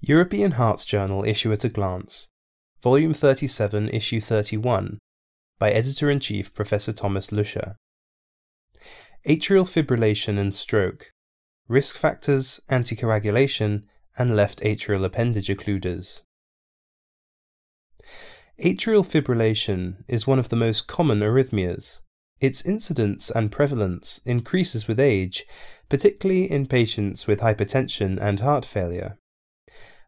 European Hearts Journal Issue at a Glance, Volume 37, Issue 31, by Editor in Chief Professor Thomas Lüscher. Atrial fibrillation and stroke, risk factors, anticoagulation, and left atrial appendage occluders. Atrial fibrillation is one of the most common arrhythmias. Its incidence and prevalence increases with age, particularly in patients with hypertension and heart failure.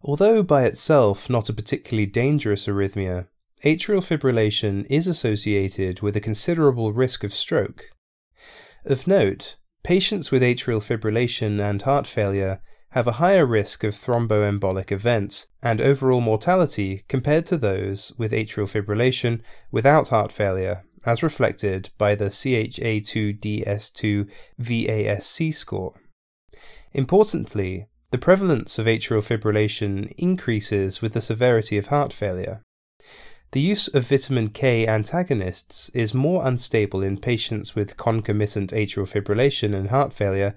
Although by itself not a particularly dangerous arrhythmia, atrial fibrillation is associated with a considerable risk of stroke. Of note, patients with atrial fibrillation and heart failure have a higher risk of thromboembolic events and overall mortality compared to those with atrial fibrillation without heart failure, as reflected by the CHA2DS2 VASC score. Importantly, the prevalence of atrial fibrillation increases with the severity of heart failure. The use of vitamin K antagonists is more unstable in patients with concomitant atrial fibrillation and heart failure,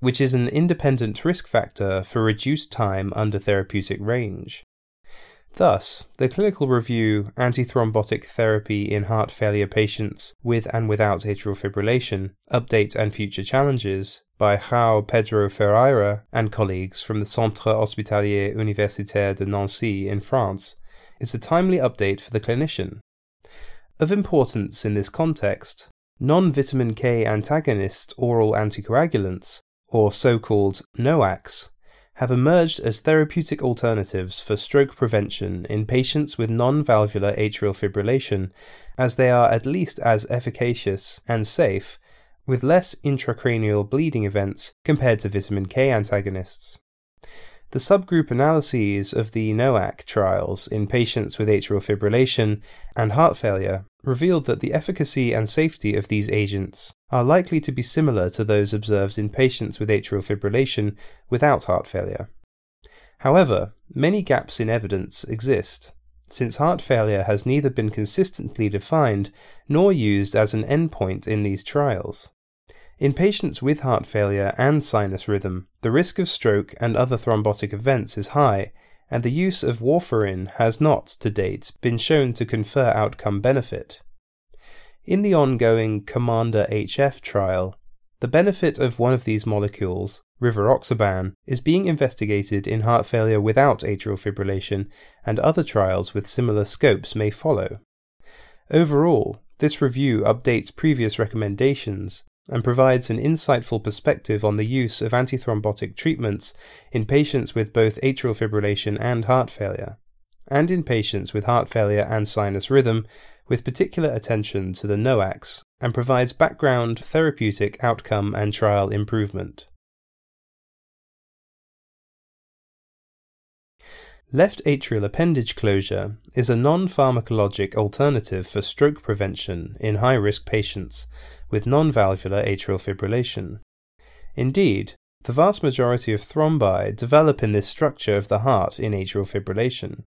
which is an independent risk factor for reduced time under therapeutic range. Thus, the clinical review Antithrombotic Therapy in Heart Failure Patients with and Without Atrial Fibrillation Update and Future Challenges by João Pedro Ferreira and colleagues from the Centre Hospitalier Universitaire de Nancy in France is a timely update for the clinician. Of importance in this context, non vitamin K antagonist oral anticoagulants, or so called NOACs, have emerged as therapeutic alternatives for stroke prevention in patients with non valvular atrial fibrillation, as they are at least as efficacious and safe, with less intracranial bleeding events compared to vitamin K antagonists. The subgroup analyses of the NOAC trials in patients with atrial fibrillation and heart failure revealed that the efficacy and safety of these agents are likely to be similar to those observed in patients with atrial fibrillation without heart failure. However, many gaps in evidence exist, since heart failure has neither been consistently defined nor used as an endpoint in these trials. In patients with heart failure and sinus rhythm, the risk of stroke and other thrombotic events is high, and the use of warfarin has not, to date, been shown to confer outcome benefit. In the ongoing Commander HF trial, the benefit of one of these molecules, rivaroxaban, is being investigated in heart failure without atrial fibrillation, and other trials with similar scopes may follow. Overall, this review updates previous recommendations and provides an insightful perspective on the use of antithrombotic treatments in patients with both atrial fibrillation and heart failure, and in patients with heart failure and sinus rhythm, with particular attention to the NOACs, and provides background therapeutic outcome and trial improvement. Left atrial appendage closure is a non pharmacologic alternative for stroke prevention in high risk patients with non valvular atrial fibrillation. Indeed, the vast majority of thrombi develop in this structure of the heart in atrial fibrillation.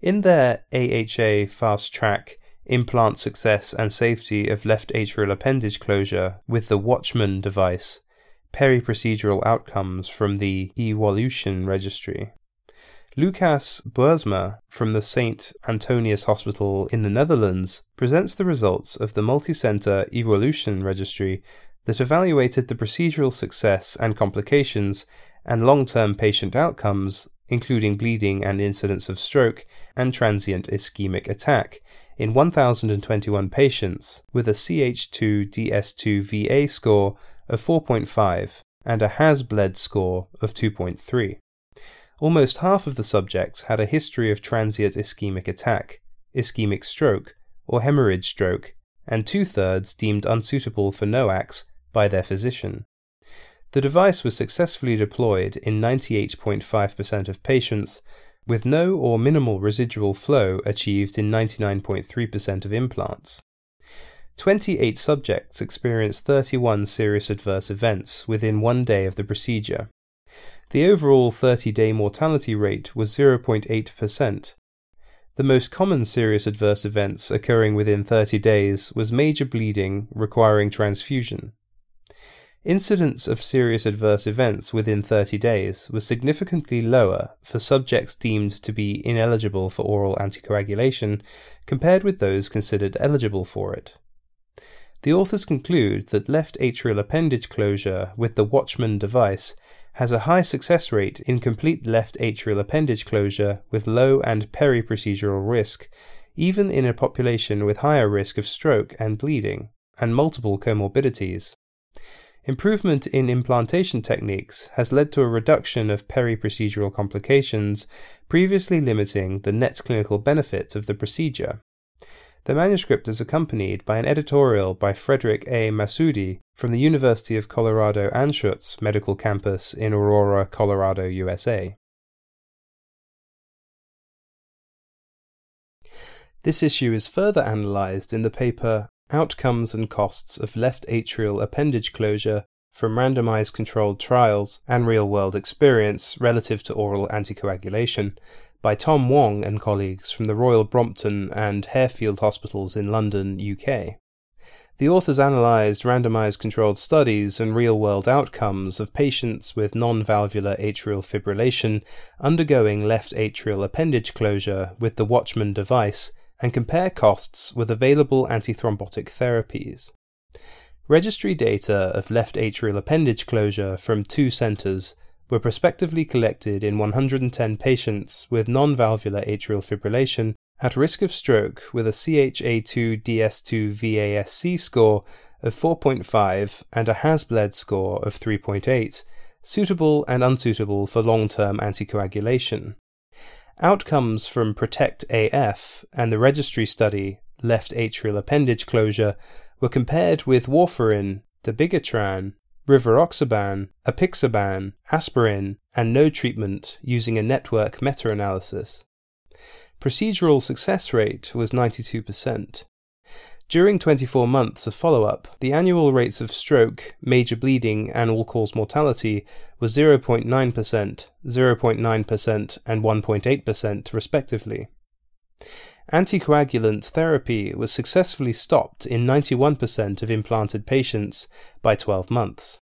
In their AHA fast track implant success and safety of left atrial appendage closure with the Watchman device, peri-procedural outcomes from the EWOLUTION registry. Lucas Boersma from the St. Antonius Hospital in the Netherlands presents the results of the multi-center EWOLUTION registry that evaluated the procedural success and complications and long-term patient outcomes, including bleeding and incidence of stroke and transient ischemic attack, in 1,021 patients with a CH2DS2VA score of 4.5 and a HAS-BLED score of 2.3. Almost half of the subjects had a history of transient ischemic attack, ischemic stroke, or hemorrhage stroke, and two thirds deemed unsuitable for NOACs by their physician. The device was successfully deployed in 98.5% of patients, with no or minimal residual flow achieved in 99.3% of implants. 28 subjects experienced 31 serious adverse events within one day of the procedure, the overall 30 day mortality rate was 0.8%. The most common serious adverse events occurring within 30 days was major bleeding requiring transfusion. Incidence of serious adverse events within 30 days was significantly lower for subjects deemed to be ineligible for oral anticoagulation compared with those considered eligible for it. The authors conclude that left atrial appendage closure with the Watchman device has a high success rate in complete left atrial appendage closure with low and peri-procedural risk, even in a population with higher risk of stroke and bleeding, and multiple comorbidities. Improvement in implantation techniques has led to a reduction of peri-procedural complications, previously limiting the net clinical benefit of the procedure. The manuscript is accompanied by an editorial by Frederick A. Masoudi from the University of Colorado Anschutz Medical Campus in Aurora, Colorado, USA. This issue is further analysed in the paper Outcomes and Costs of Left Atrial Appendage Closure from Randomized Controlled Trials and Real World Experience Relative to Oral Anticoagulation by Tom Wong and colleagues from the Royal Brompton and Harefield Hospitals in London, UK. The authors analysed randomized controlled studies and real world outcomes of patients with non valvular atrial fibrillation undergoing left atrial appendage closure with the Watchman device and compare costs with available antithrombotic therapies. Registry data of left atrial appendage closure from two centres were prospectively collected in 110 patients with non valvular atrial fibrillation at risk of stroke with a CHA2 DS2 VASC score of 4.5 and a HAS-BLED score of 3.8, suitable and unsuitable for long term anticoagulation. Outcomes from PROTECT AF and the registry study left atrial appendage closure were compared with warfarin, dabigatran, rivaroxaban, apixaban, aspirin, and no treatment using a network meta analysis. Procedural success rate was 92%. During 24 months of follow up, the annual rates of stroke, major bleeding, and all cause mortality were 0.9%, 0.9%, and 1.8%, respectively. Anticoagulant therapy was successfully stopped in 91% of implanted patients by 12 months.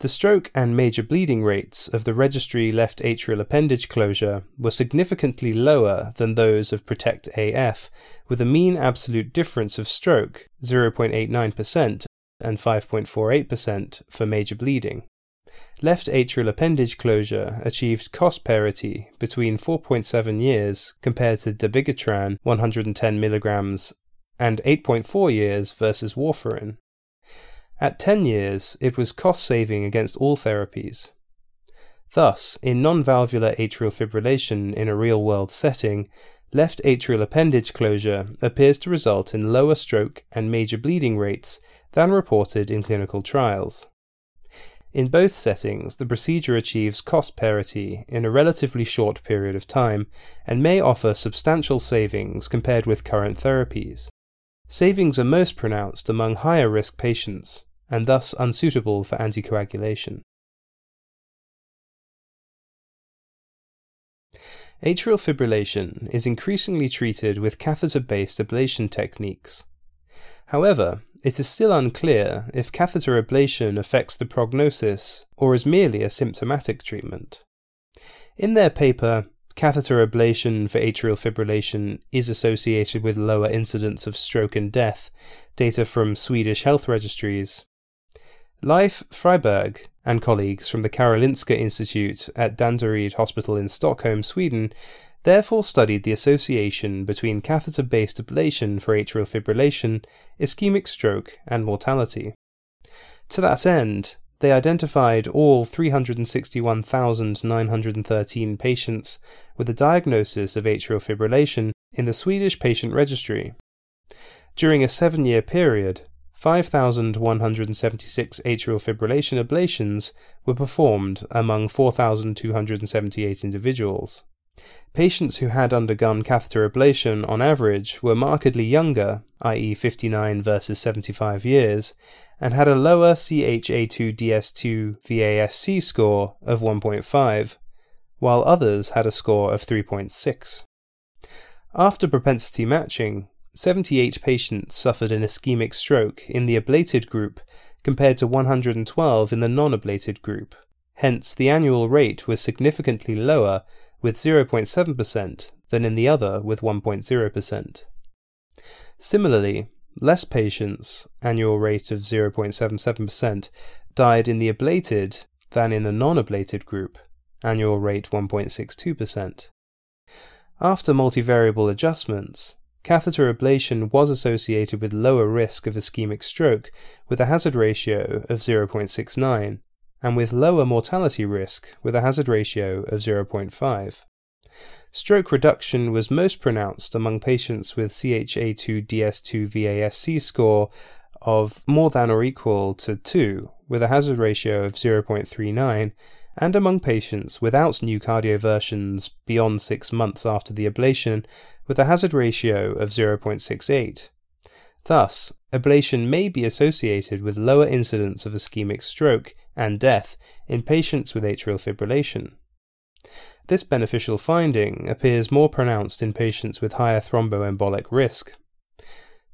The stroke and major bleeding rates of the registry left atrial appendage closure were significantly lower than those of Protect AF, with a mean absolute difference of stroke 0.89% and 5.48% for major bleeding. Left atrial appendage closure achieved cost parity between 4.7 years compared to dabigatran 110 mg and 8.4 years versus warfarin. At 10 years, it was cost saving against all therapies. Thus, in non valvular atrial fibrillation in a real world setting, left atrial appendage closure appears to result in lower stroke and major bleeding rates than reported in clinical trials. In both settings, the procedure achieves cost parity in a relatively short period of time and may offer substantial savings compared with current therapies. Savings are most pronounced among higher risk patients, and thus unsuitable for anticoagulation. Atrial fibrillation is increasingly treated with catheter based ablation techniques. However, it is still unclear if catheter ablation affects the prognosis or is merely a symptomatic treatment. In their paper, Catheter ablation for atrial fibrillation is associated with lower incidence of stroke and death, data from Swedish health registries. Leif Friberg and colleagues from the Karolinska Institute at Danderyd Hospital in Stockholm, Sweden, therefore studied the association between catheter based ablation for atrial fibrillation, ischemic stroke, and mortality. To that end, they identified all 361,913 patients with a diagnosis of atrial fibrillation in the Swedish patient registry. During a seven year period, 5,176 atrial fibrillation ablations were performed among 4,278 individuals. Patients who had undergone catheter ablation on average were markedly younger, i.e., 59 versus 75 years, and had a lower CHA2DS2 VASC score of 1.5, while others had a score of 3.6. After propensity matching, 78 patients suffered an ischemic stroke in the ablated group compared to 112 in the non ablated group. Hence, the annual rate was significantly lower with 0.7% than in the other with 1.0%. Similarly, less patients, annual rate of 0.77%, died in the ablated than in the non ablated group, annual rate 1.62%. After multivariable adjustments, catheter ablation was associated with lower risk of ischemic stroke with a hazard ratio of 0.69 and with lower mortality risk with a hazard ratio of 0.5. Stroke reduction was most pronounced among patients with CHA2DS2 VASC score of more than or equal to 2, with a hazard ratio of 0.39, and among patients without new cardioversions beyond 6 months after the ablation, with a hazard ratio of 0.68. Thus, ablation may be associated with lower incidence of ischemic stroke and death in patients with atrial fibrillation. This beneficial finding appears more pronounced in patients with higher thromboembolic risk.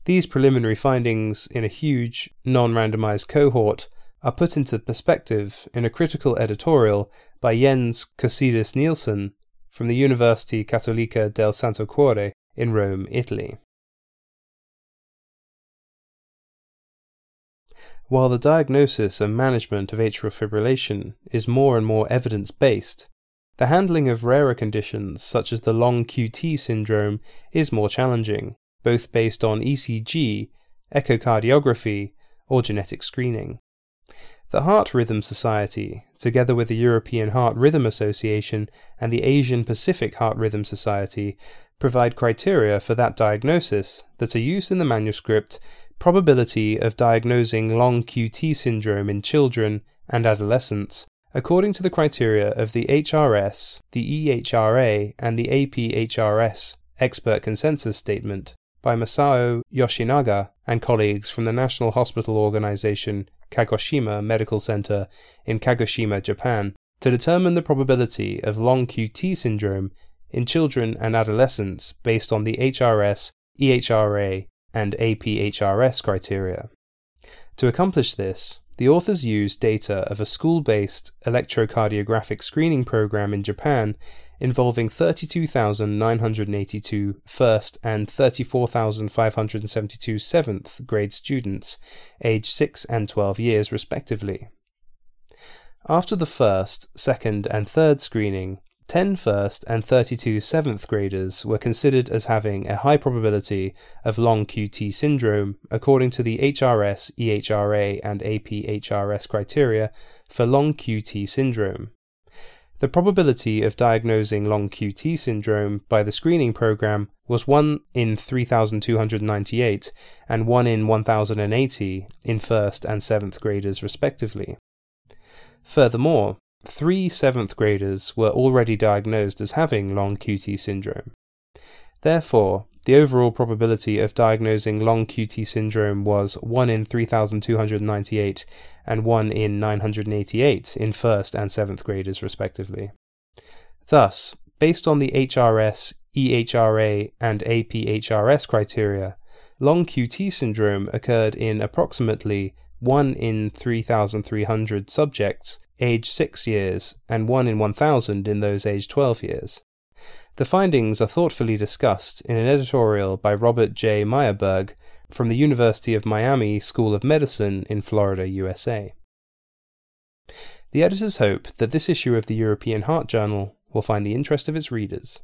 These preliminary findings in a huge, non randomized cohort are put into perspective in a critical editorial by Jens Cosedis Nielsen from the University Cattolica del Santo Cuore in Rome, Italy. While the diagnosis and management of atrial fibrillation is more and more evidence based, the handling of rarer conditions, such as the long QT syndrome, is more challenging, both based on ECG, echocardiography, or genetic screening. The Heart Rhythm Society, together with the European Heart Rhythm Association and the Asian Pacific Heart Rhythm Society, provide criteria for that diagnosis that are used in the manuscript Probability of Diagnosing Long QT Syndrome in Children and Adolescents according to the criteria of the HRS, the EHRA, and the APHRS expert consensus statement by Masao Yoshinaga and colleagues from the National Hospital Organization Kagoshima Medical Center in Kagoshima, Japan, to determine the probability of long QT syndrome in children and adolescents based on the HRS, EHRA, and APHRS criteria. To accomplish this, the authors used data of a school based electrocardiographic screening program in Japan involving 32,982 first and 34,572 seventh grade students, aged 6 and 12 years respectively. After the first, second, and third screening, 10 first and 32 seventh graders were considered as having a high probability of long QT syndrome according to the HRS, EHRA, and APHRS criteria for long QT syndrome. The probability of diagnosing long QT syndrome by the screening program was 1 in 3,298 and 1 in 1,080 in first and seventh graders, respectively. Furthermore, Three seventh graders were already diagnosed as having long QT syndrome. Therefore, the overall probability of diagnosing long QT syndrome was 1 in 3,298 and 1 in 988 in first and seventh graders, respectively. Thus, based on the HRS, EHRA, and APHRS criteria, long QT syndrome occurred in approximately 1 in 3,300 subjects aged 6 years and 1 in 1,000 in those aged 12 years. The findings are thoughtfully discussed in an editorial by Robert J. Myerburg from the University of Miami School of Medicine in Florida, USA. The editors hope that this issue of the European Heart Journal will find the interest of its readers.